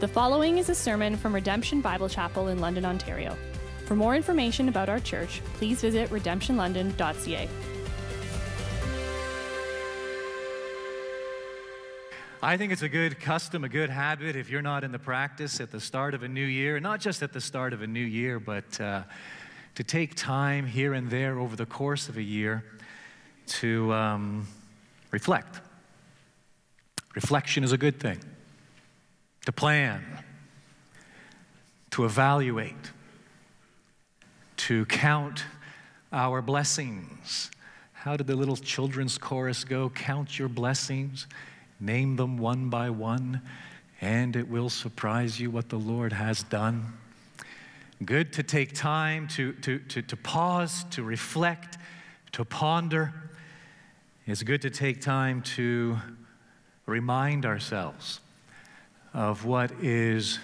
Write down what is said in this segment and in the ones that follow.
The following is a sermon from Redemption Bible Chapel in London, Ontario. For more information about our church, please visit redemptionlondon.ca. I think it's a good custom, a good habit if you're not in the practice at the start of a new year, and not just at the start of a new year, but uh, to take time here and there over the course of a year to um, reflect. Reflection is a good thing. To plan, to evaluate, to count our blessings. How did the little children's chorus go? Count your blessings Name them one by one, and it will surprise you what the Lord has done. Good to take time to, to, to, to pause, to reflect, to ponder. It's good to take time to remind ourselves of what is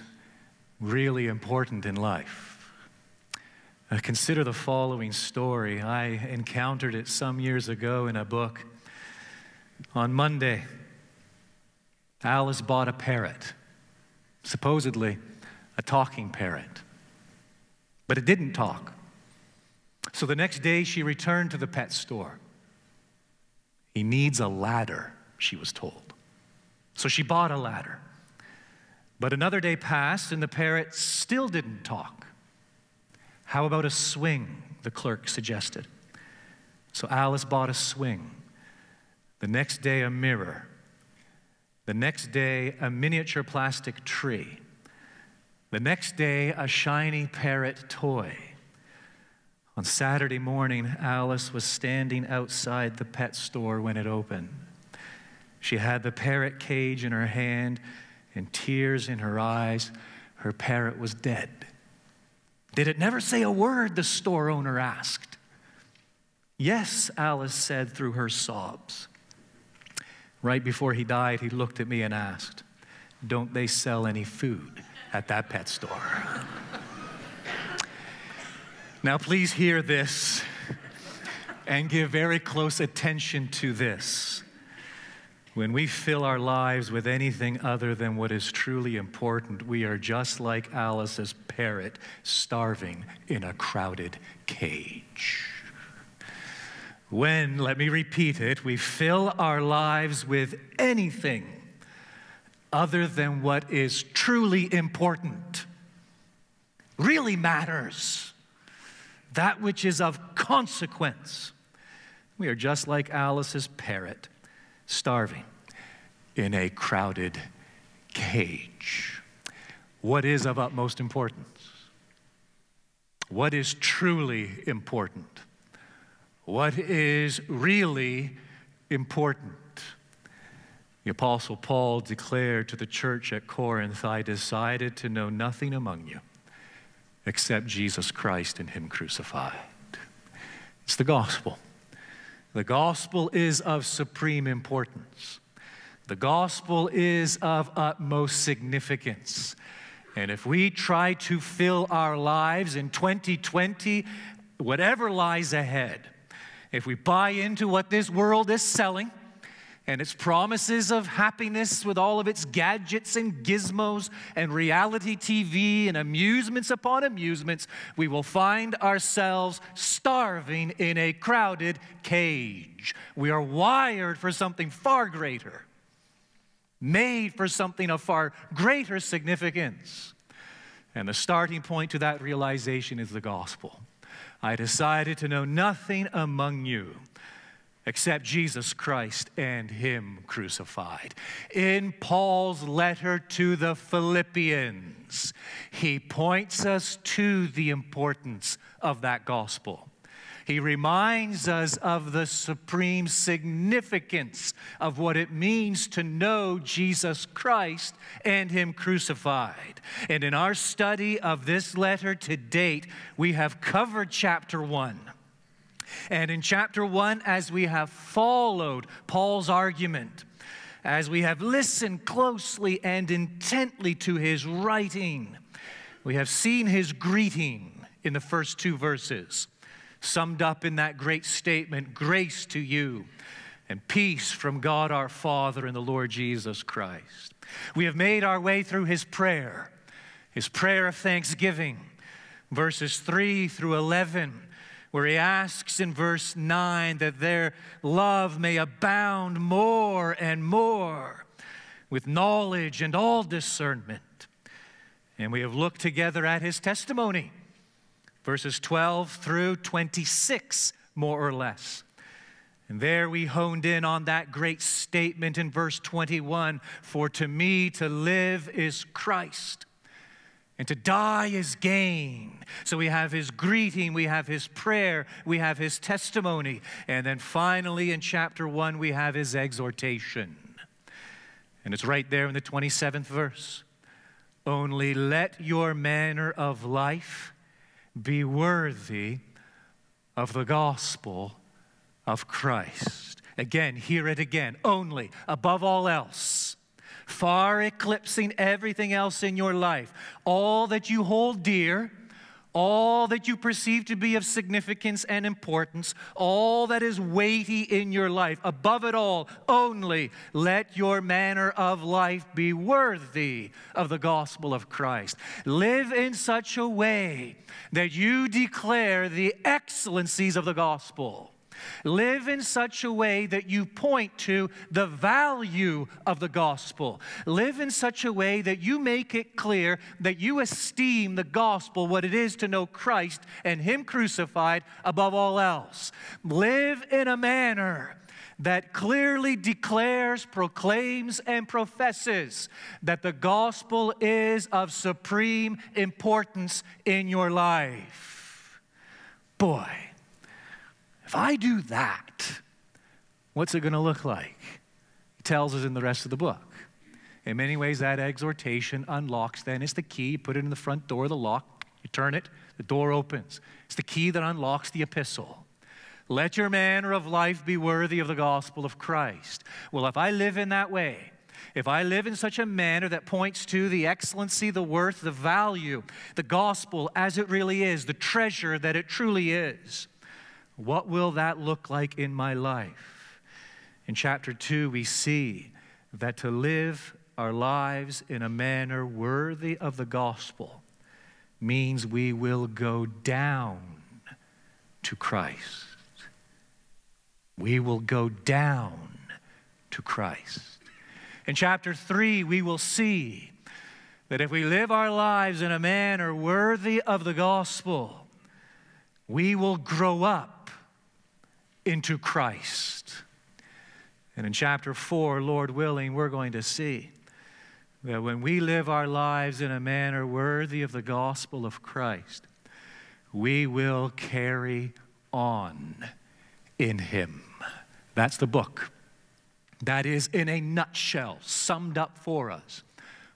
really important in life. Uh, consider the following story. I encountered it some years ago in a book. On Monday, Alice bought a parrot, supposedly a talking parrot. But it didn't talk. So the next day she returned to the pet store. He needs a ladder, she was told. So she bought a ladder. But another day passed and the parrot still didn't talk. How about a swing? The clerk suggested. So Alice bought a swing. The next day, a mirror. The next day, a miniature plastic tree. The next day, a shiny parrot toy. On Saturday morning, Alice was standing outside the pet store when it opened. She had the parrot cage in her hand and tears in her eyes. Her parrot was dead. Did it never say a word? The store owner asked. Yes, Alice said through her sobs. Right before he died, he looked at me and asked, Don't they sell any food at that pet store? now, please hear this and give very close attention to this. When we fill our lives with anything other than what is truly important, we are just like Alice's parrot starving in a crowded cage. When, let me repeat it, we fill our lives with anything other than what is truly important, really matters, that which is of consequence. We are just like Alice's parrot, starving in a crowded cage. What is of utmost importance? What is truly important? what is really important. The Apostle Paul declared to the church at Corinth, I decided to know nothing among you except Jesus Christ and Him crucified. It's the gospel. The gospel is of supreme importance. The gospel is of utmost significance. And if we try to fill our lives in 2020, whatever lies ahead, if we buy into what this world is selling and its promises of happiness with all of its gadgets and gizmos and reality TV and amusements upon amusements, we will find ourselves starving in a crowded cage. We are wired for something far greater, made for something of far greater significance. And the starting point to that realization is the gospel. I decided to know nothing among you except Jesus Christ and Him crucified. In Paul's letter to the Philippians, he points us to the importance of that gospel. He reminds us of the supreme significance of what it means to know Jesus Christ and Him crucified. And in our study of this letter to date, we have covered chapter one. And in chapter one, as we have followed Paul's argument, as we have listened closely and intently to his writing, we have seen his greeting in the first two verses summed up in that great statement grace to you and peace from God our Father and the Lord Jesus Christ. We have made our way through his prayer, his prayer of thanksgiving, verses 3 through 11, where he asks in verse 9 that their love may abound more and more with knowledge and all discernment. And we have looked together at his testimony, verses 12 through 26, more or less. And there we honed in on that great statement in verse 21 For to me to live is Christ, and to die is gain. So we have his greeting, we have his prayer, we have his testimony. And then finally in chapter 1, we have his exhortation. And it's right there in the 27th verse. Only let your manner of life be worthy of the gospel of Christ. Again, hear it again. Only, above all else, far eclipsing everything else in your life, all that you hold dear, all that you perceive to be of significance and importance, all that is weighty in your life, above it all, only let your manner of life be worthy of the gospel of Christ. Live in such a way that you declare the excellencies of the gospel. Live in such a way that you point to the value of the gospel. Live in such a way that you make it clear that you esteem the gospel, what it is to know Christ and Him crucified above all else. Live in a manner that clearly declares, proclaims, and professes that the gospel is of supreme importance in your life. Boy if I do that, what's it going to look like? He tells us in the rest of the book. In many ways, that exhortation unlocks, then it's the key. You put it in the front door, of the lock, you turn it, the door opens. It's the key that unlocks the epistle. Let your manner of life be worthy of the gospel of Christ. Well, if I live in that way, if I live in such a manner that points to the excellency, the worth, the value, the gospel as it really is, the treasure that it truly is, what will that look like in my life? In chapter 2, we see that to live our lives in a manner worthy of the gospel means we will go down to Christ. We will go down to Christ. In chapter 3, we will see that if we live our lives in a manner worthy of the gospel, we will grow up into Christ. And in chapter 4, Lord willing, we're going to see that when we live our lives in a manner worthy of the gospel of Christ, we will carry on in Him. That's the book. That is, in a nutshell, summed up for us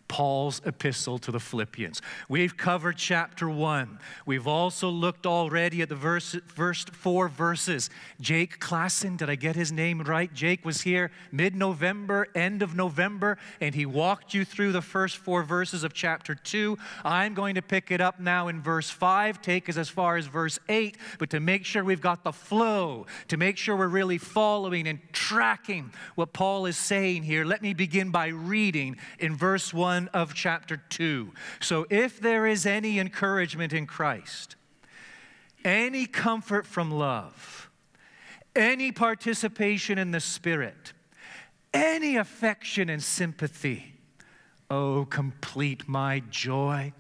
Paul's epistle to the Philippians. We've covered chapter one. We've also looked already at the verse, first four verses. Jake Klassen, did I get his name right? Jake was here mid November, end of November, and he walked you through the first four verses of chapter two. I'm going to pick it up now in verse five, take us as far as verse eight, but to make sure we've got the flow, to make sure we're really following and tracking what Paul is saying here, let me begin by reading in verse one 1 of chapter 2. So, if there is any encouragement in Christ, any comfort from love, any participation in the Spirit, any affection and sympathy, oh, complete my joy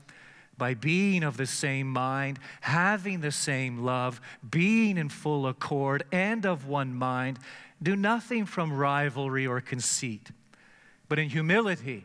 by being of the same mind, having the same love, being in full accord and of one mind. Do nothing from rivalry or conceit, but in humility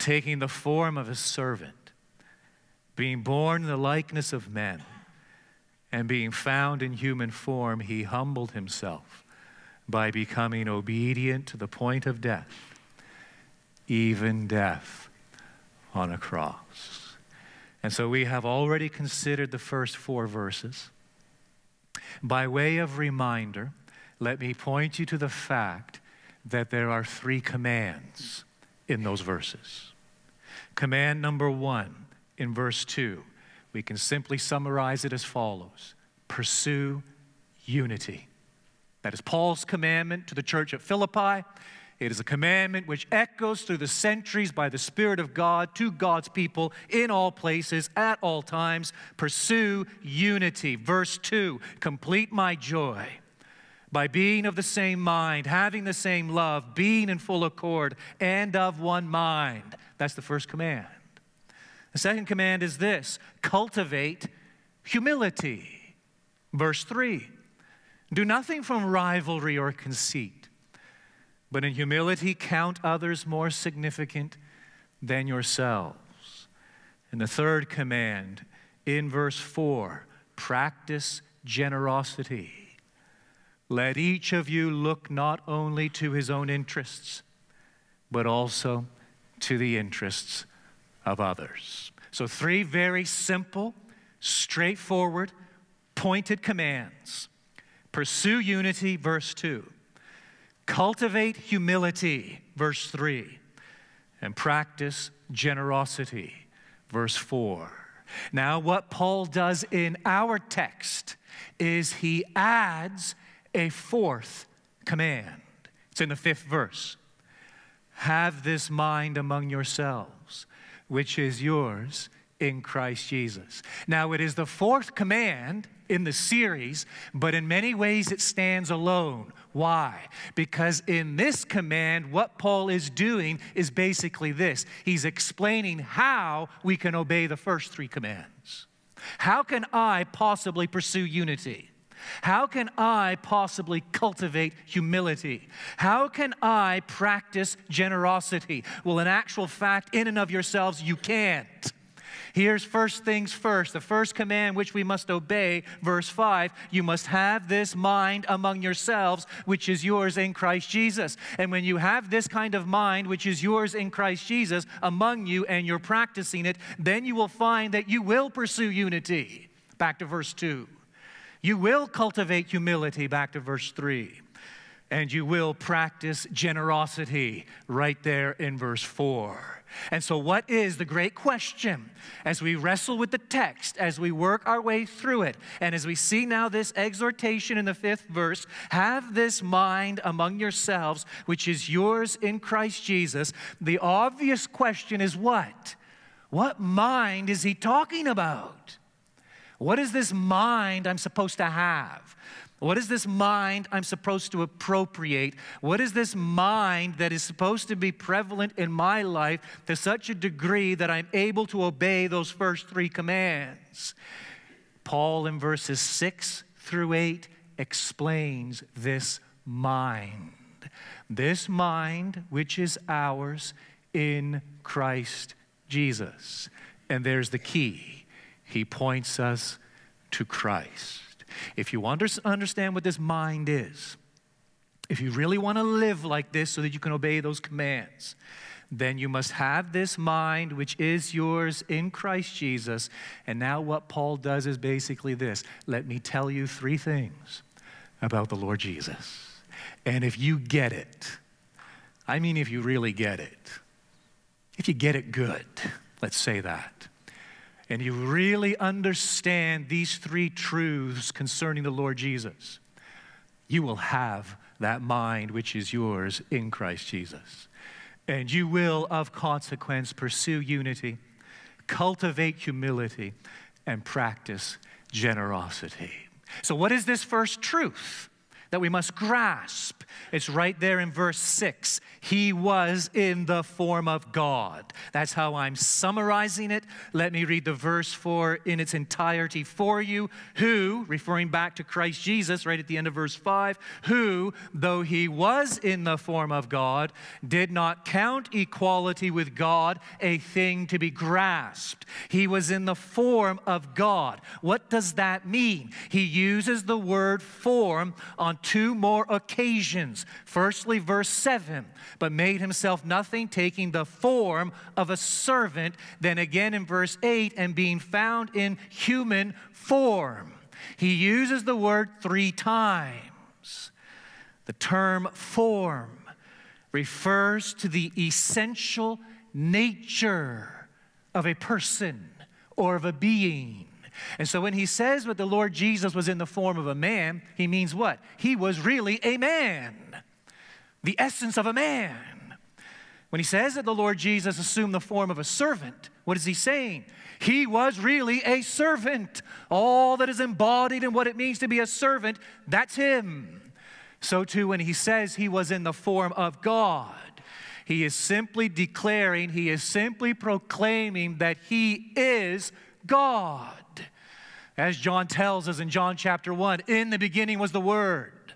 taking the form of a servant, being born in the likeness of men, and being found in human form, he humbled himself by becoming obedient to the point of death, even death on a cross. And so we have already considered the first four verses. By way of reminder, let me point you to the fact that there are three commands in those verses. Command number one in verse two, we can simply summarize it as follows pursue unity. That is Paul's commandment to the church at Philippi. It is a commandment which echoes through the centuries by the Spirit of God to God's people in all places, at all times. Pursue unity. Verse 2 Complete my joy by being of the same mind, having the same love, being in full accord, and of one mind. That's the first command. The second command is this cultivate humility. Verse 3 Do nothing from rivalry or conceit, but in humility count others more significant than yourselves. And the third command in verse 4 practice generosity. Let each of you look not only to his own interests, but also to the interests of others. So, three very simple, straightforward, pointed commands pursue unity, verse 2, cultivate humility, verse 3, and practice generosity, verse 4. Now, what Paul does in our text is he adds a fourth command. It's in the fifth verse. Have this mind among yourselves, which is yours in Christ Jesus. Now, it is the fourth command in the series, but in many ways it stands alone. Why? Because in this command, what Paul is doing is basically this he's explaining how we can obey the first three commands. How can I possibly pursue unity? How can I possibly cultivate humility? How can I practice generosity? Well, in actual fact, in and of yourselves, you can't. Here's first things first. The first command which we must obey, verse 5 you must have this mind among yourselves, which is yours in Christ Jesus. And when you have this kind of mind, which is yours in Christ Jesus, among you, and you're practicing it, then you will find that you will pursue unity. Back to verse 2. You will cultivate humility, back to verse 3. And you will practice generosity, right there in verse 4. And so, what is the great question as we wrestle with the text, as we work our way through it, and as we see now this exhortation in the fifth verse have this mind among yourselves, which is yours in Christ Jesus? The obvious question is what? What mind is he talking about? What is this mind I'm supposed to have? What is this mind I'm supposed to appropriate? What is this mind that is supposed to be prevalent in my life to such a degree that I'm able to obey those first three commands? Paul, in verses 6 through 8, explains this mind. This mind which is ours in Christ Jesus. And there's the key he points us to Christ. If you understand what this mind is, if you really want to live like this so that you can obey those commands, then you must have this mind which is yours in Christ Jesus. And now, what Paul does is basically this let me tell you three things about the Lord Jesus. And if you get it, I mean, if you really get it, if you get it good, let's say that, and you really understand these three truths concerning the Lord Jesus, you will have that mind which is yours in Christ Jesus. And you will, of consequence, pursue unity, cultivate humility, and practice generosity. So, what is this first truth? That we must grasp. It's right there in verse 6. He was in the form of God. That's how I'm summarizing it. Let me read the verse for in its entirety for you. Who, referring back to Christ Jesus, right at the end of verse 5, who, though he was in the form of God, did not count equality with God a thing to be grasped. He was in the form of God. What does that mean? He uses the word form on two more occasions. Firstly, verse 7, but made himself nothing, taking the form of a servant. Then again in verse 8, and being found in human form. He uses the word three times. The term form refers to the essential nature of a person or of a being. And so when he says that the Lord Jesus was in the form of a man, he means what? He was really a man, the essence of a man. When he says that the Lord Jesus assumed the form of a servant, what is he saying? He was really a servant. All that is embodied in what it means to be a servant, that's him. So, too, when he says he was in the form of God, he is simply declaring, he is simply proclaiming that he is God. As John tells us in John chapter 1, in the beginning was the Word,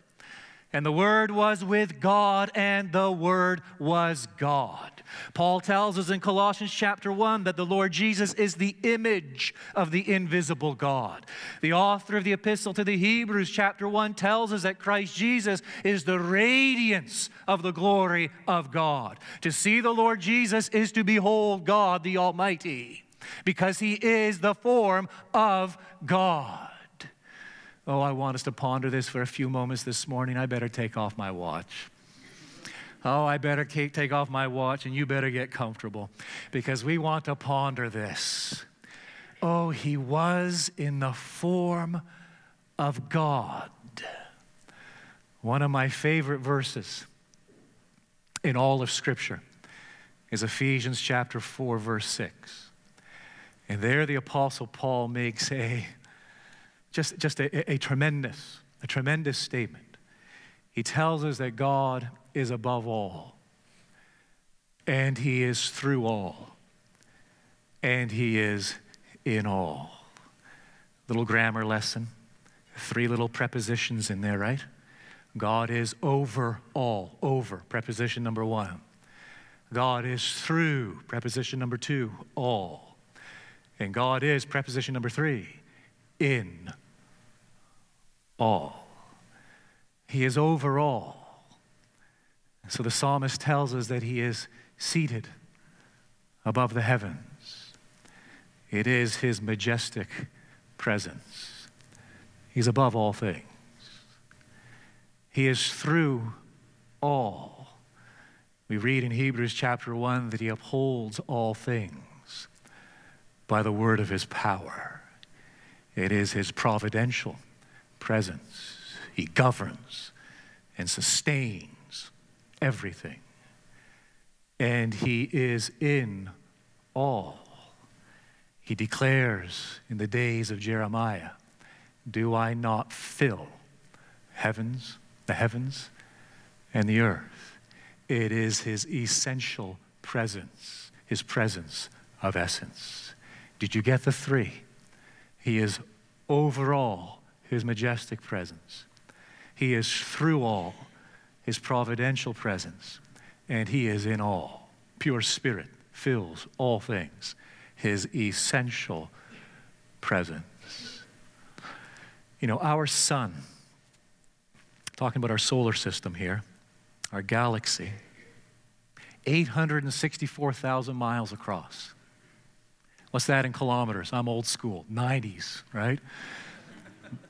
and the Word was with God, and the Word was God. Paul tells us in Colossians chapter 1 that the Lord Jesus is the image of the invisible God. The author of the epistle to the Hebrews chapter 1 tells us that Christ Jesus is the radiance of the glory of God. To see the Lord Jesus is to behold God the Almighty because he is the form of God. Oh, I want us to ponder this for a few moments this morning. I better take off my watch. Oh, I better take off my watch and you better get comfortable because we want to ponder this. Oh, he was in the form of God. One of my favorite verses in all of Scripture is Ephesians chapter 4, verse 6. And there the Apostle Paul makes a just, just a, a tremendous, a tremendous statement. He tells us that God is above all, and He is through all, and He is in all. Little grammar lesson, three little prepositions in there, right? God is over all, over, preposition number one. God is through, preposition number two, all. And God is, preposition number three, in all. He is over all. So the psalmist tells us that he is seated above the heavens. It is his majestic presence. He's above all things. He is through all. We read in Hebrews chapter 1 that he upholds all things by the word of his power. It is his providential presence. He governs and sustains everything. And he is in all. He declares in the days of Jeremiah, Do I not fill heavens, the heavens, and the earth? It is his essential presence, his presence of essence. Did you get the three? He is over all his majestic presence. He is through all his providential presence. And he is in all. Pure spirit fills all things, his essential presence. You know, our sun, talking about our solar system here, our galaxy, 864,000 miles across. What's that in kilometers? I'm old school, 90s, right?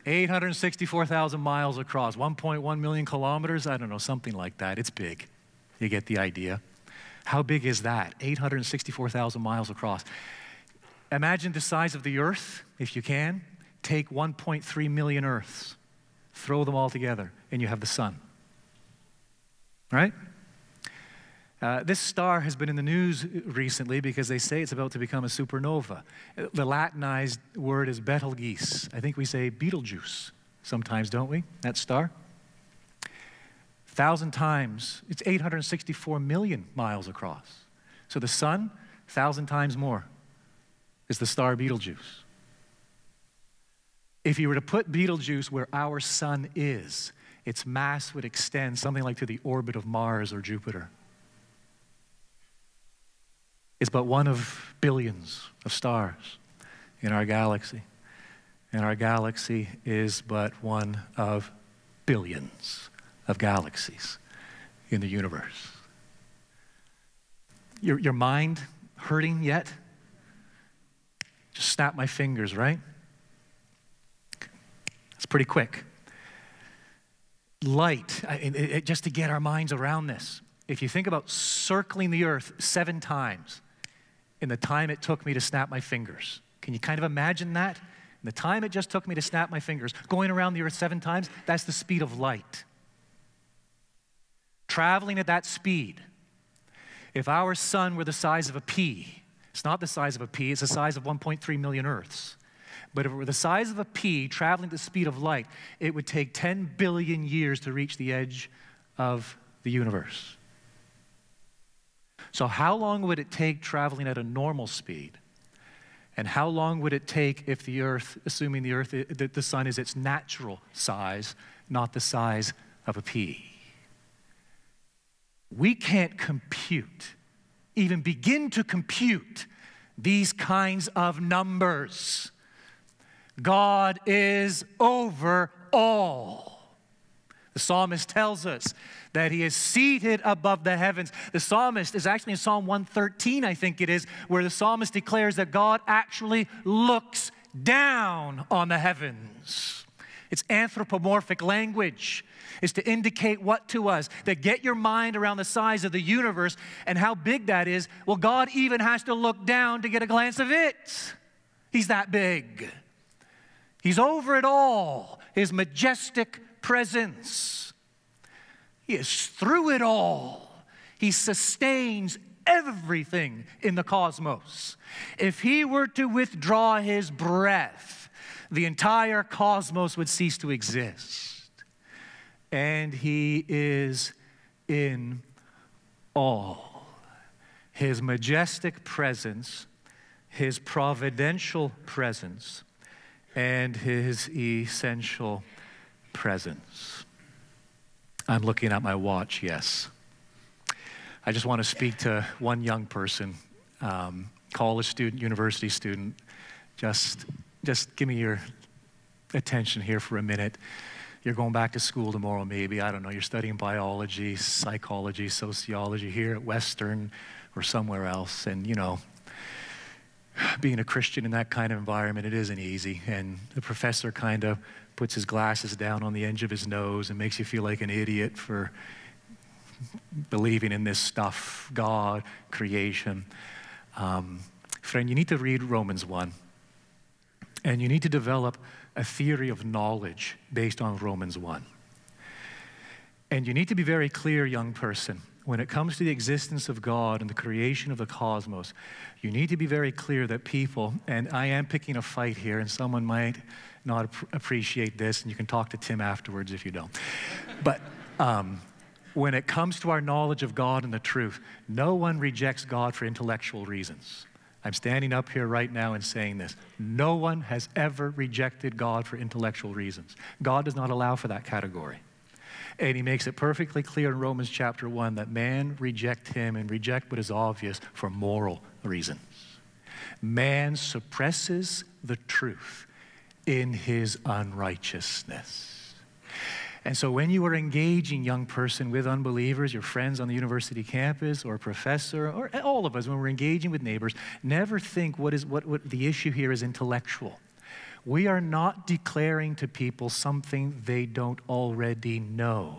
864,000 miles across, 1.1 million kilometers, I don't know, something like that. It's big. You get the idea. How big is that? 864,000 miles across. Imagine the size of the earth, if you can. Take 1.3 million earths, throw them all together, and you have the sun. Right? Uh, this star has been in the news recently because they say it's about to become a supernova. The Latinized word is Betelgeuse. I think we say Betelgeuse sometimes, don't we? That star. Thousand times, it's 864 million miles across. So the sun, thousand times more, is the star Betelgeuse. If you were to put Betelgeuse where our sun is, its mass would extend something like to the orbit of Mars or Jupiter is but one of billions of stars in our galaxy. And our galaxy is but one of billions of galaxies in the universe. Your, your mind hurting yet? Just snap my fingers, right? It's pretty quick. Light, it, it, just to get our minds around this. If you think about circling the earth seven times in the time it took me to snap my fingers, can you kind of imagine that? In the time it just took me to snap my fingers, going around the earth seven times, that's the speed of light. Traveling at that speed, if our sun were the size of a pea, it's not the size of a pea, it's the size of 1.3 million Earths. But if it were the size of a pea traveling at the speed of light, it would take 10 billion years to reach the edge of the universe. So, how long would it take traveling at a normal speed? And how long would it take if the Earth, assuming the Earth, that the Sun is its natural size, not the size of a pea? We can't compute, even begin to compute these kinds of numbers. God is over all. The psalmist tells us that he is seated above the heavens. The psalmist is actually in Psalm 113, I think it is, where the psalmist declares that God actually looks down on the heavens. It's anthropomorphic language. Is to indicate what to us? That get your mind around the size of the universe and how big that is. Well, God even has to look down to get a glance of it. He's that big. He's over it all, his majestic presence. He is through it all. He sustains everything in the cosmos. If he were to withdraw his breath, the entire cosmos would cease to exist. And he is in all. His majestic presence, his providential presence, and his essential presence. I'm looking at my watch, yes. I just want to speak to one young person, um, college student, university student. Just, just give me your attention here for a minute. You're going back to school tomorrow, maybe. I don't know. You're studying biology, psychology, sociology here at Western or somewhere else. And, you know, being a Christian in that kind of environment, it isn't easy. And the professor kind of puts his glasses down on the edge of his nose and makes you feel like an idiot for believing in this stuff God, creation. Um, friend, you need to read Romans 1. And you need to develop a theory of knowledge based on Romans 1. And you need to be very clear, young person when it comes to the existence of God and the creation of the cosmos, you need to be very clear that people, and I am picking a fight here, and someone might not ap- appreciate this, and you can talk to Tim afterwards if you don't. But um, when it comes to our knowledge of God and the truth, no one rejects God for intellectual reasons. I'm standing up here right now and saying this. No one has ever rejected God for intellectual reasons. God does not allow for that category. And he makes it perfectly clear in Romans chapter 1 that man reject him and reject what is obvious for moral reasons. Man suppresses the truth in his unrighteousness. And so, when you are engaging, young person, with unbelievers, your friends on the university campus, or a professor, or all of us, when we're engaging with neighbors, never think what is what, what the issue here is intellectual. We are not declaring to people something they don't already know.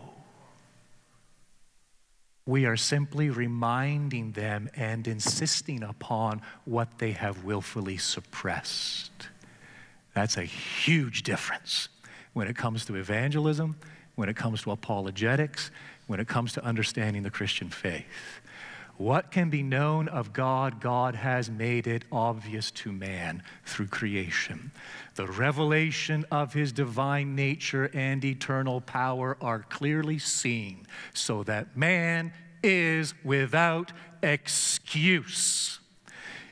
We are simply reminding them and insisting upon what they have willfully suppressed. That's a huge difference when it comes to evangelism, when it comes to apologetics, when it comes to understanding the Christian faith. What can be known of God, God has made it obvious to man through creation. The revelation of his divine nature and eternal power are clearly seen, so that man is without excuse.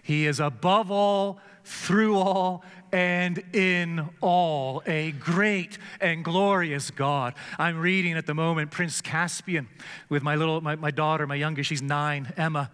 He is above all, through all, and in all, a great and glorious God. I'm reading at the moment Prince Caspian with my little, my, my daughter, my youngest, she's nine, Emma.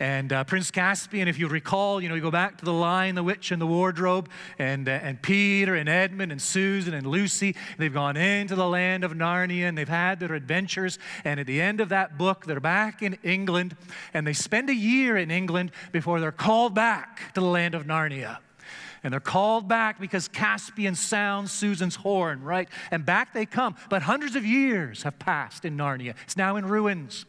And uh, Prince Caspian, if you recall, you know, you go back to the Lion, the Witch, and the Wardrobe, and, uh, and Peter, and Edmund, and Susan, and Lucy. They've gone into the land of Narnia, and they've had their adventures. And at the end of that book, they're back in England, and they spend a year in England before they're called back to the land of Narnia. And they're called back because Caspian sounds Susan's horn, right? And back they come. But hundreds of years have passed in Narnia. It's now in ruins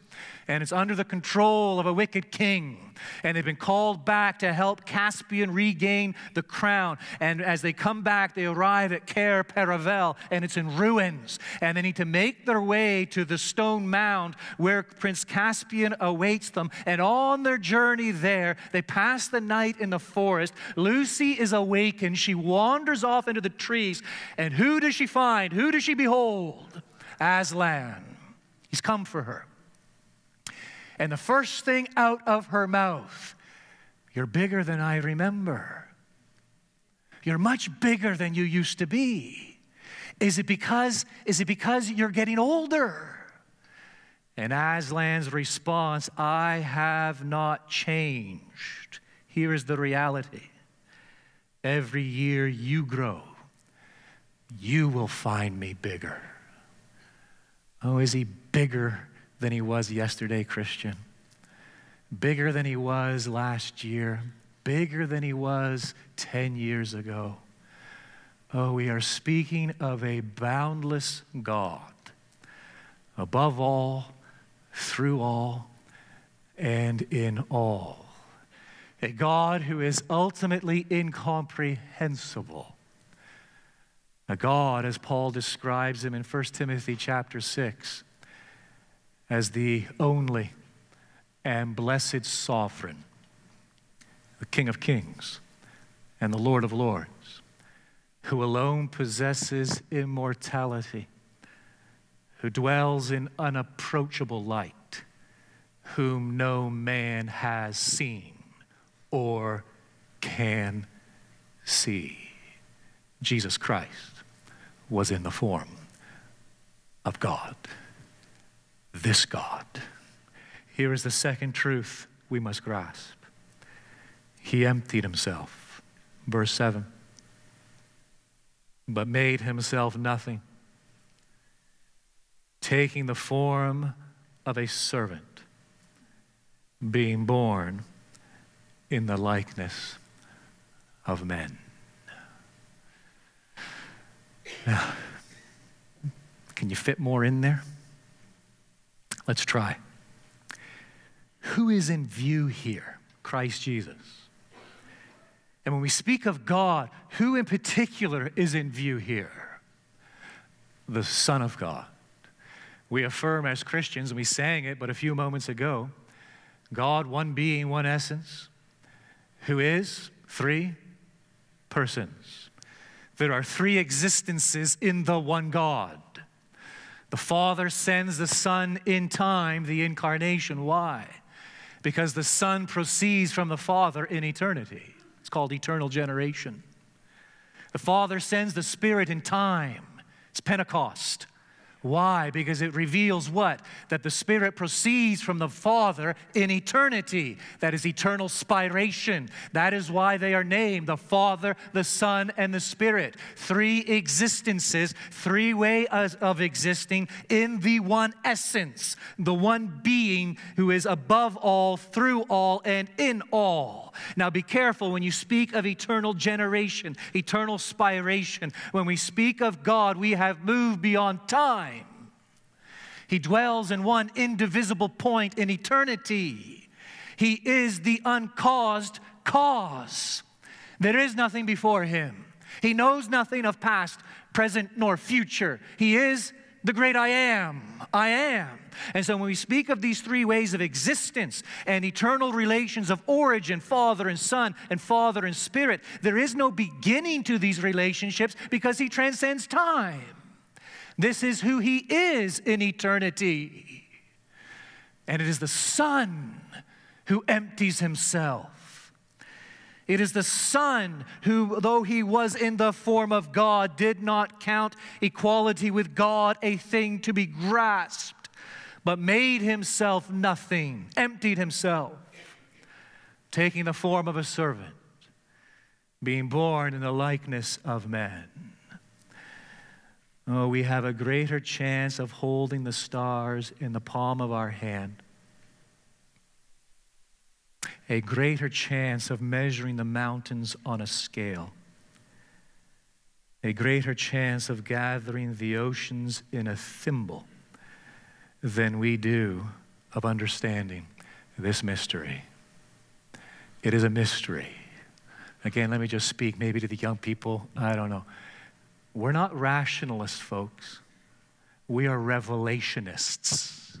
and it's under the control of a wicked king. And they've been called back to help Caspian regain the crown. And as they come back, they arrive at Cair Paravel, and it's in ruins. And they need to make their way to the stone mound where Prince Caspian awaits them. And on their journey there, they pass the night in the forest. Lucy is awakened. She wanders off into the trees. And who does she find? Who does she behold? Aslan. He's come for her. And the first thing out of her mouth, You're bigger than I remember. You're much bigger than you used to be. Is it because, is it because you're getting older? And Aslan's response, I have not changed. Here is the reality every year you grow, you will find me bigger. Oh, is he bigger than he was yesterday, Christian. Bigger than he was last year. Bigger than he was 10 years ago. Oh, we are speaking of a boundless God, above all, through all, and in all. A God who is ultimately incomprehensible. A God, as Paul describes him in 1 Timothy chapter 6, as the only and blessed sovereign, the King of kings and the Lord of lords, who alone possesses immortality, who dwells in unapproachable light, whom no man has seen or can see. Jesus Christ was in the form of God this God. Here is the second truth we must grasp He emptied himself. Verse 7 but made himself nothing, taking the form of a servant, being born in the likeness of men. Now, can you fit more in there? Let's try. Who is in view here? Christ Jesus. And when we speak of God, who in particular is in view here? The Son of God. We affirm as Christians, and we sang it but a few moments ago God, one being, one essence, who is three persons. There are three existences in the one God. The Father sends the Son in time, the incarnation. Why? Because the Son proceeds from the Father in eternity. It's called eternal generation. The Father sends the Spirit in time. It's Pentecost. Why? Because it reveals what? That the Spirit proceeds from the Father in eternity. That is eternal spiration. That is why they are named the Father, the Son, and the Spirit. Three existences, three ways of existing in the one essence, the one being who is above all, through all, and in all. Now be careful when you speak of eternal generation, eternal spiration. When we speak of God, we have moved beyond time he dwells in one indivisible point in eternity. He is the uncaused cause. There is nothing before him. He knows nothing of past, present, nor future. He is the great I am. I am. And so when we speak of these three ways of existence and eternal relations of origin, Father and Son, and Father and Spirit, there is no beginning to these relationships because He transcends time. This is who He is in eternity. And it is the Son who empties Himself. It is the Son who, though He was in the form of God, did not count equality with God a thing to be grasped, but made Himself nothing, emptied Himself. taking the form of a servant, being born in the likeness of man. Oh, we have a greater chance of holding the stars in the palm of our hand, a greater chance of measuring the mountains on a scale, a greater chance of gathering the oceans in a thimble than we do of understanding this mystery. It is a mystery. Again, let me just speak maybe to the young people. I don't know. We're not rationalists, folks. We are revelationists.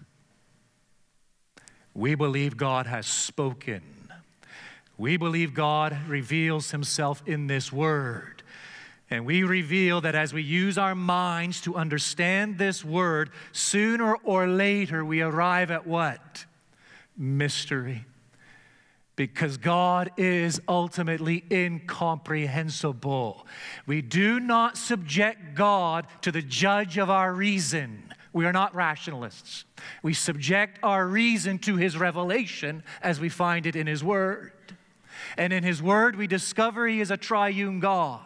We believe God has spoken. We believe God reveals himself in this word. And we reveal that as we use our minds to understand this word, sooner or later we arrive at what? Mystery because God is ultimately incomprehensible. We do not subject God to the judge of our reason. We are not rationalists. We subject our reason to his revelation as we find it in his word. And in his word, we discover he is a triune God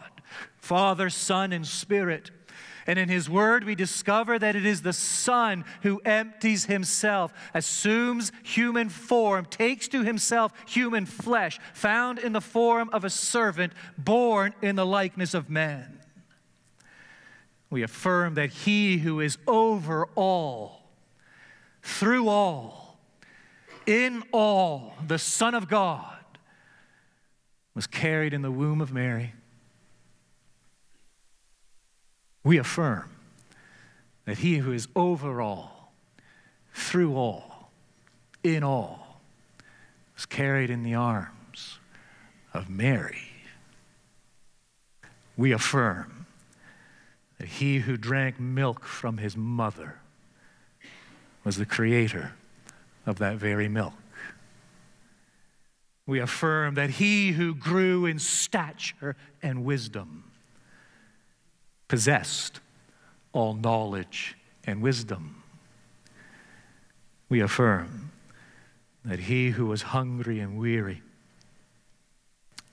Father, Son, and Spirit. And in his word, we discover that it is the Son who empties himself, assumes human form, takes to himself human flesh, found in the form of a servant, born in the likeness of man. We affirm that he who is over all, through all, in all, the Son of God, was carried in the womb of Mary we affirm that he who is over all, through all, in all, was carried in the arms of Mary. We affirm that he who drank milk from his mother was the creator of that very milk. We affirm that he who grew in stature and wisdom possessed all knowledge and wisdom. We affirm that he who was hungry and weary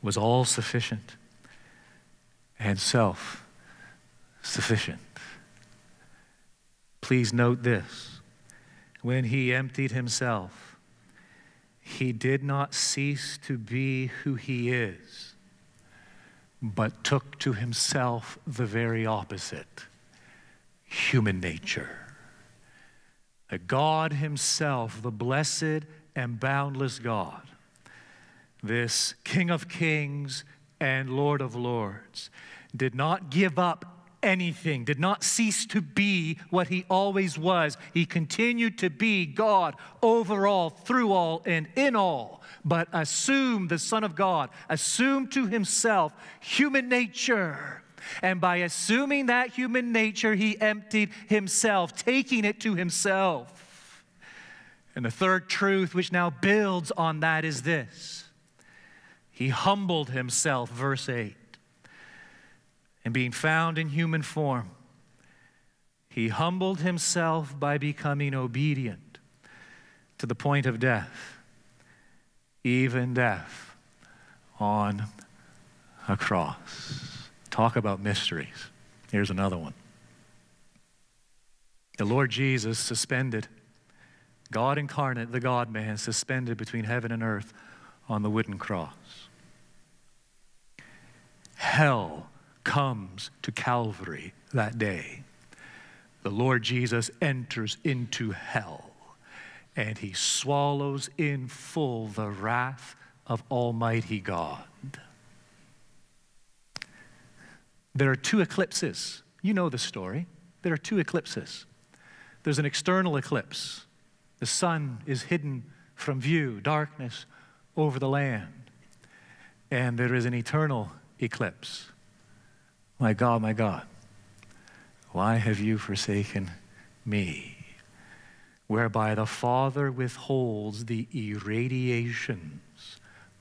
was all sufficient and self sufficient. Please note this when he emptied himself, he did not cease to be who he is but took to himself the very opposite human nature. That God Himself, the blessed and boundless God, this King of kings and Lord of lords, did not give up anything, did not cease to be what he always was. He continued to be God over all, through all, and in all, but assumed the Son of God, assumed to himself human nature. And by assuming that human nature, he emptied himself, taking it to himself. And the third truth, which now builds on that, is this He humbled himself, verse 8 and being found in human form, he humbled himself by becoming obedient to the point of death, even death on a cross. Talk about mysteries. Here's another one. The Lord Jesus suspended, God incarnate, the God man, suspended between heaven and earth on the wooden cross. Hell comes to Calvary that day, the Lord Jesus enters into hell and he swallows in full the wrath of Almighty God. There are two eclipses. You know the story. There are two eclipses. There's an external eclipse. The sun is hidden from view, darkness over the land. And there is an eternal eclipse. My God, my God, why have you forsaken me? Whereby the Father withholds the irradiations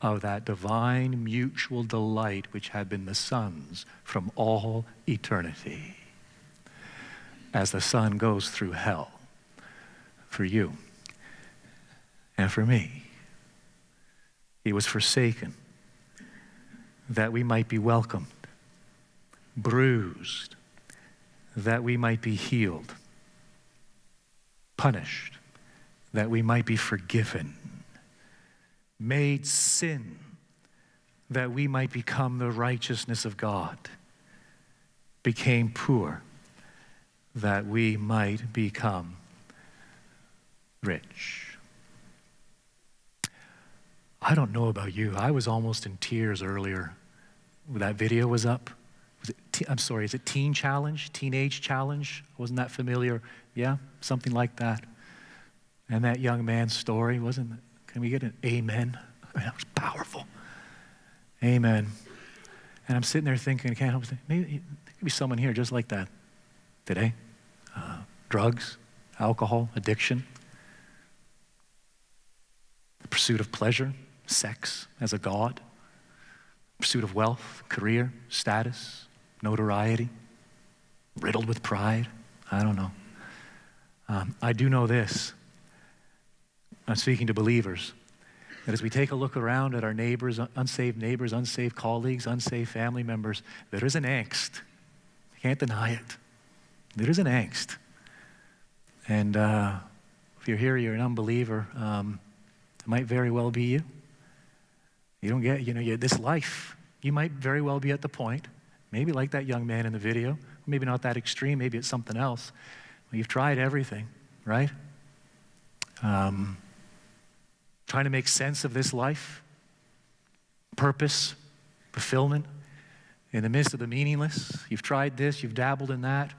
of that divine mutual delight which had been the Son's from all eternity. As the Son goes through hell for you and for me. He was forsaken that we might be welcomed, bruised that we might be healed, punished that we might be forgiven, made sin that we might become the righteousness of God, became poor that we might become rich. I don't know about you. I was almost in tears earlier. That video was up. Was it, I'm sorry, is it Teen Challenge? Teenage Challenge? Wasn't that familiar? Yeah, something like that. And that young man's story, wasn't? Can we get an amen? I that was powerful. Amen. And I'm sitting there thinking, I can't help but think, maybe there could be someone here just like that today. Uh, drugs, alcohol, addiction, the pursuit of pleasure, sex as a god, pursuit of wealth, career, status, notoriety, riddled with pride. I don't know. Um, I do know this. I'm speaking to believers. That as we take a look around at our neighbors, unsaved neighbors, unsaved colleagues, unsaved family members, there is an angst. You can't deny it. There is an angst. And uh, if you're here, you're an unbeliever, um, it might very well be you. You don't get, you know, you, this life, you might very well be at the point, maybe like that young man in the video, maybe not that extreme, maybe it's something else. Well, you've tried everything, right? Um, trying to make sense of this life, purpose, fulfillment in the midst of the meaningless. You've tried this, you've dabbled in that.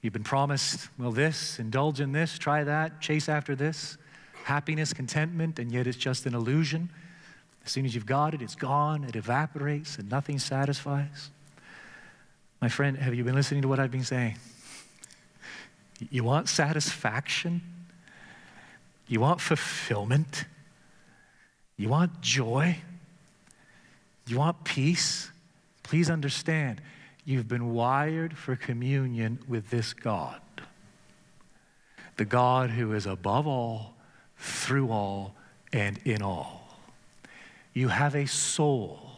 You've been promised, well, this, indulge in this, try that, chase after this, happiness, contentment, and yet it's just an illusion. As soon as you've got it, it's gone, it evaporates, and nothing satisfies. My friend, have you been listening to what I've been saying? You want satisfaction? You want fulfillment? You want joy? You want peace? Please understand, you've been wired for communion with this God. The God who is above all, through all, and in all. You have a soul,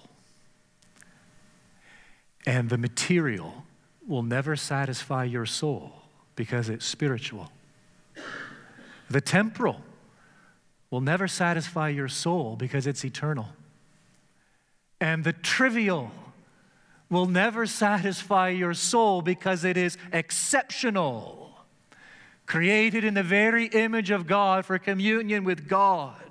and the material will never satisfy your soul because it's spiritual. The temporal will never satisfy your soul because it's eternal. And the trivial will never satisfy your soul because it is exceptional, created in the very image of God for communion with God.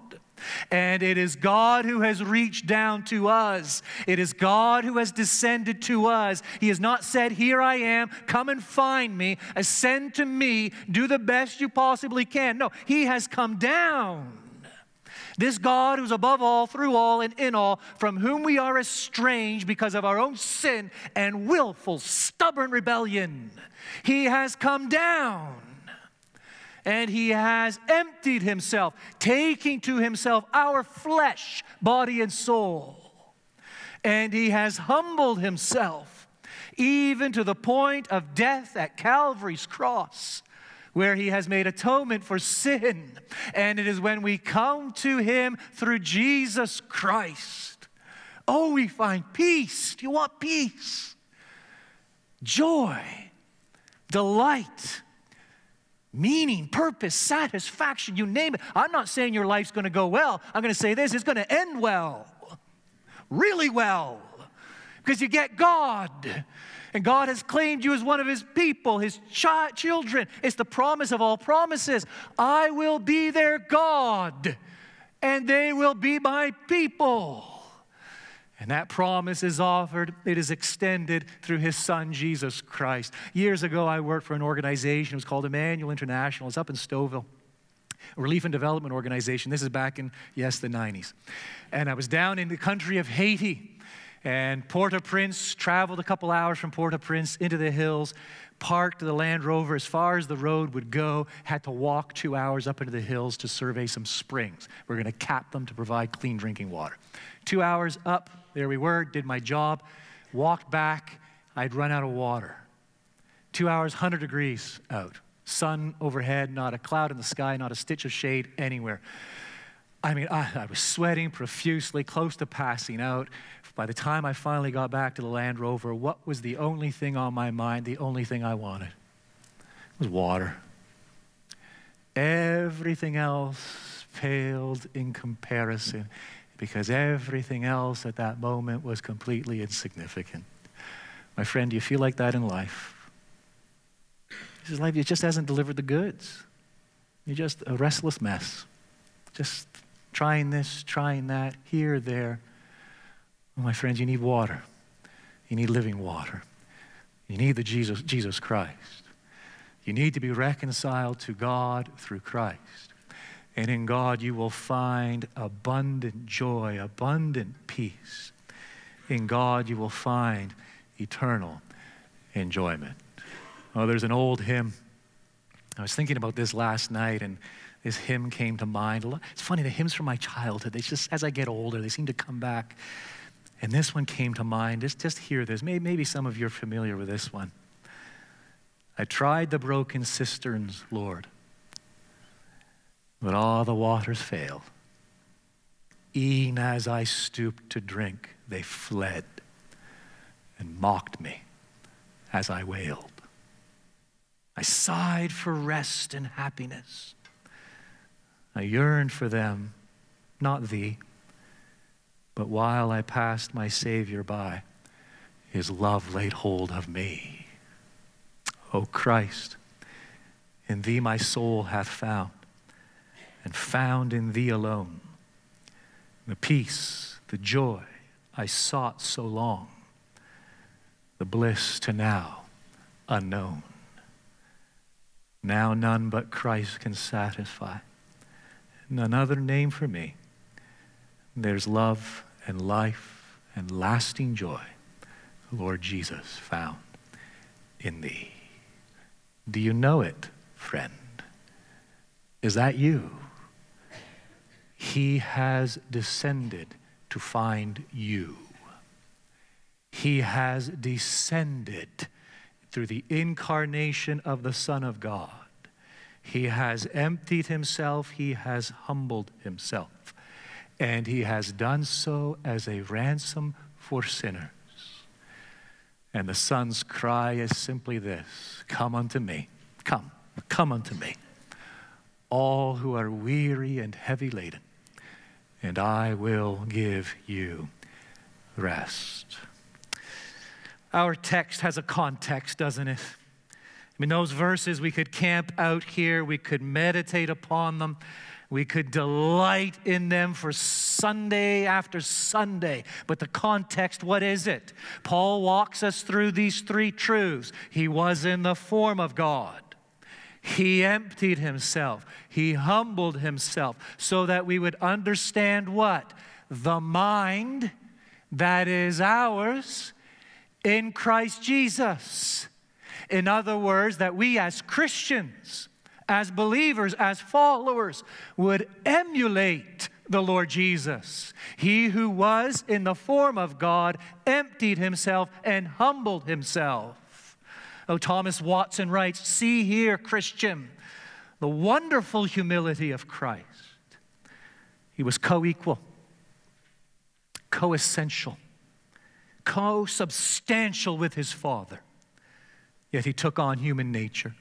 And it is God who has reached down to us. It is God who has descended to us. He has not said, Here I am, come and find me, ascend to me, do the best you possibly can. No, He has come down. This God who's above all, through all, and in all, from whom we are estranged because of our own sin and willful, stubborn rebellion, He has come down and he has emptied himself, taking to himself our flesh, body, and soul. And he has humbled himself even to the point of death at Calvary's cross, where he has made atonement for sin. And it is when we come to him through Jesus Christ, oh, we find peace. Do you want peace? Joy, delight meaning, purpose, satisfaction, you name it. I'm not saying your life's going to go well. I'm going to say this it's going to end well, really well, because you get God. And God has claimed you as one of His people, His ch- children. It's the promise of all promises. I will be their God, and they will be my people. And that promise is offered, it is extended through his son, Jesus Christ. Years ago, I worked for an organization. It was called Emmanuel International. It's up in Stouffville. A relief and development organization. This is back in, yes, the 90s. And I was down in the country of Haiti. And Port au Prince, traveled a couple hours from Port au Prince into the hills, parked the Land Rover as far as the road would go, had to walk two hours up into the hills to survey some springs. We're going to cap them to provide clean drinking water. Two hours up, there we were, did my job, walked back. I'd run out of water. Two hours, 100 degrees out. Sun overhead, not a cloud in the sky, not a stitch of shade anywhere. I mean, I, I, was sweating profusely, close to passing out. By the time I finally got back to the Land Rover, what was the only thing on my mind, the only thing I wanted? Was water. Everything else paled in comparison because everything else at that moment was completely insignificant. My friend, do you feel like that in life? This is life, just hasn't delivered the goods. You're just a restless mess. Just trying this, trying that, here, there. Well, my friends, you need water. You need living water. You need the Jesus, Jesus Christ. You need to be reconciled to God through Christ. And in God, you will find abundant joy, abundant peace. In God, you will find eternal enjoyment. Oh, there's an old hymn. I was thinking about this last night, and this hymn came to mind. It's funny, the hymns from my childhood, they just, as I get older, they seem to come back. And this one came to mind. Just, just hear this. Maybe, maybe some of you are familiar with this one. I tried the broken cisterns, Lord, but all the waters failed. E'en as I stooped to drink, they fled and mocked me as I wailed. I sighed for rest and happiness. I yearned for them, not thee. But while I passed my Savior by, his love laid hold of me. O Christ, in thee my soul hath found, and found in thee alone the peace, the joy I sought so long, the bliss to now unknown. Now none but Christ can satisfy. None other name for me. There's love and life and lasting joy, Lord Jesus, found in thee. Do you know it, friend? Is that you? He has descended to find you. He has descended through the incarnation of the Son of God. He has emptied himself, he has humbled himself, and he has done so as a ransom for sinners. And the Son's cry is simply this Come unto me, come, come unto me, all who are weary and heavy laden, and I will give you rest. Our text has a context, doesn't it? I mean, those verses, we could camp out here, we could meditate upon them, we could delight in them for Sunday after Sunday. But the context, what is it? Paul walks us through these three truths. He was in the form of God. He emptied himself. He humbled himself so that we would understand what? The mind that is ours in Christ Jesus. In other words, that we as Christians, as believers, as followers, would emulate the Lord Jesus. He who was in the form of God emptied himself and humbled himself. Oh, Thomas Watson writes See here, Christian, the wonderful humility of Christ. He was co equal, co essential co substantial with his Father, yet he took on human nature.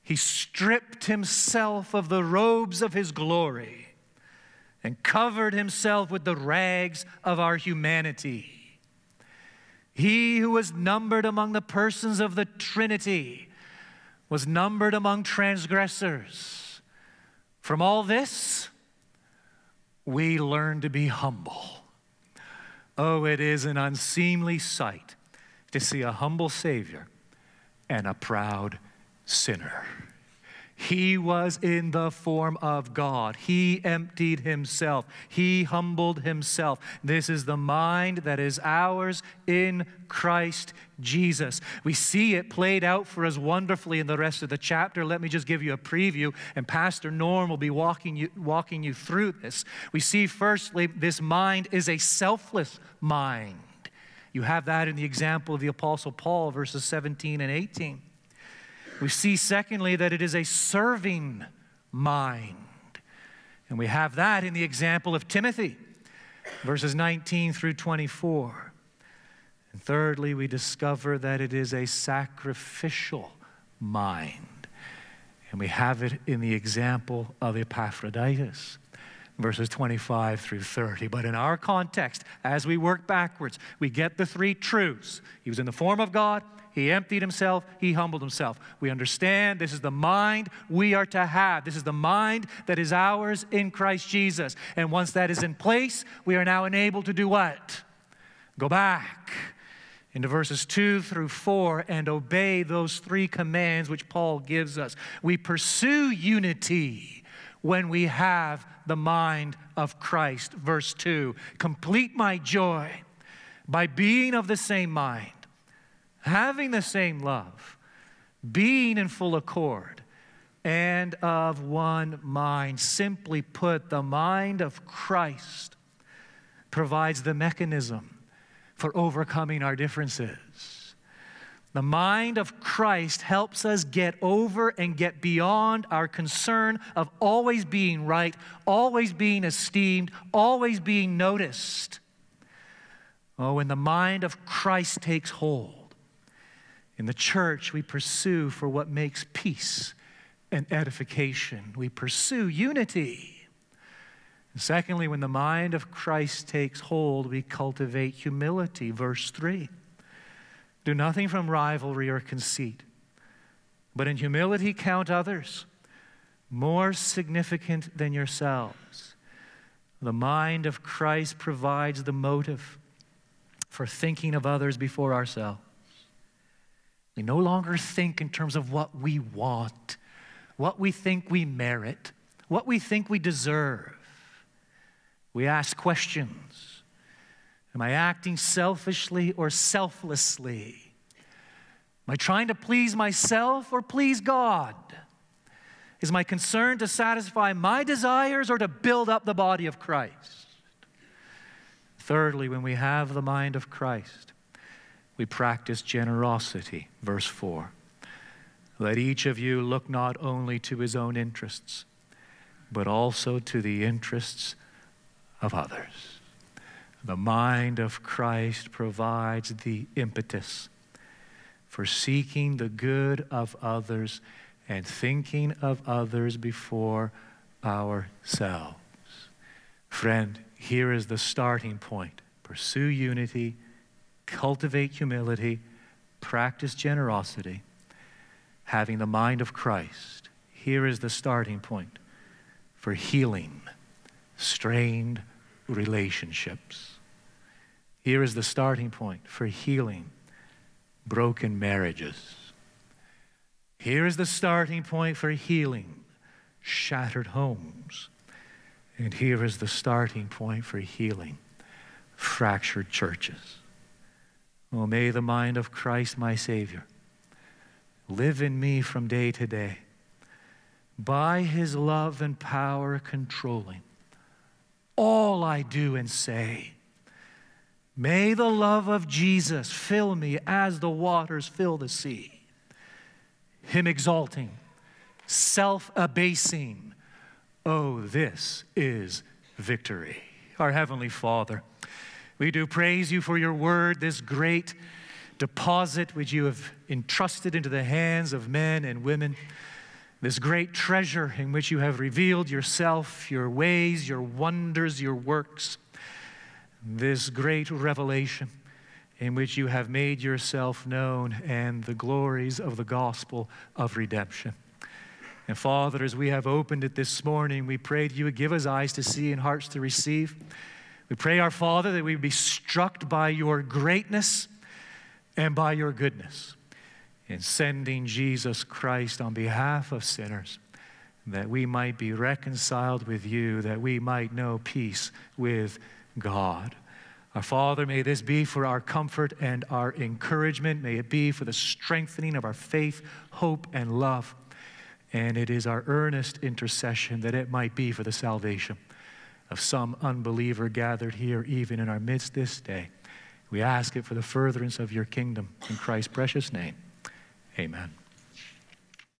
He stripped himself of the robes of his glory and covered himself with the rags of our humanity. He who was numbered among the persons of the Trinity was numbered among transgressors. From all this, we learn to be humble. Oh, it is an unseemly sight to see a humble Savior and a proud sinner. He was in the form of God. He emptied himself. He humbled himself. This is the mind that is ours in Christ Jesus. We see it played out for us wonderfully in the rest of the chapter. Let me just give you a preview, and Pastor Norm will be walking you, walking you through this. We see, firstly, this mind is a selfless mind. You have that in the example of the Apostle Paul, verses 17 and 18. We see, secondly, that it is a serving mind. And we have that in the example of Timothy, verses 19 through 24. And thirdly, we discover that it is a sacrificial mind. And we have it in the example of Epaphroditus verses 25 through 30. But in our context, as we work backwards, we get the three truths. He was in the form of God, he emptied himself, he humbled himself. We understand this is the mind we are to have. This is the mind that is ours in Christ Jesus. And once that is in place, we are now enabled to do what? Go back into verses 2 through 4 and obey those three commands which Paul gives us. We pursue unity when we have the mind of Christ. Verse 2 Complete my joy by being of the same mind, having the same love, being in full accord, and of one mind. Simply put, the mind of Christ provides the mechanism for overcoming our differences. The mind of Christ helps us get over and get beyond our concern of always being right, always being esteemed, always being noticed. Oh, when the mind of Christ takes hold, in the church we pursue for what makes peace and edification. We pursue unity. And secondly, when the mind of Christ takes hold, we cultivate humility. Verse 3. Do nothing from rivalry or conceit, but in humility count others more significant than yourselves. The mind of Christ provides the motive for thinking of others before ourselves. We no longer think in terms of what we want, what we think we merit, what we think we deserve. We ask questions Am I acting selfishly or selflessly? Am I trying to please myself or please God? Is my concern to satisfy my desires or to build up the body of Christ? Thirdly, when we have the mind of Christ, we practice generosity. Verse 4. Let each of you look not only to his own interests, but also to the interests of others. The mind of Christ provides the impetus for seeking the good of others and thinking of others before ourselves. Friend, here is the starting point pursue unity, cultivate humility, practice generosity, having the mind of Christ. Here is the starting point for healing strained relationships. Here is the starting point for healing broken marriages. Here is the starting point for healing shattered homes. And here is the starting point for healing fractured churches. Oh, may the mind of Christ, my Savior, live in me from day to day, by his love and power controlling all I do and say May the love of Jesus fill me as the waters fill the sea. Him exalting, self abasing. Oh, this is victory. Our Heavenly Father, we do praise you for your word, this great deposit which you have entrusted into the hands of men and women, this great treasure in which you have revealed yourself, your ways, your wonders, your works this great revelation in which you have made yourself known and the glories of the gospel of redemption. And Father, as we have opened it this morning, we pray that you would give us eyes to see and hearts to receive. We pray, our Father, that we would be struck by your greatness and by your goodness in sending Jesus Christ on behalf of sinners, that we might be reconciled with you, that we might know peace with God. Our Father, may this be for our comfort and our encouragement. May it be for the strengthening of our faith, hope, and love. And it is our earnest intercession that it might be for the salvation of some unbeliever gathered here, even in our midst this day. We ask it for the furtherance of your kingdom. In Christ's precious name, amen.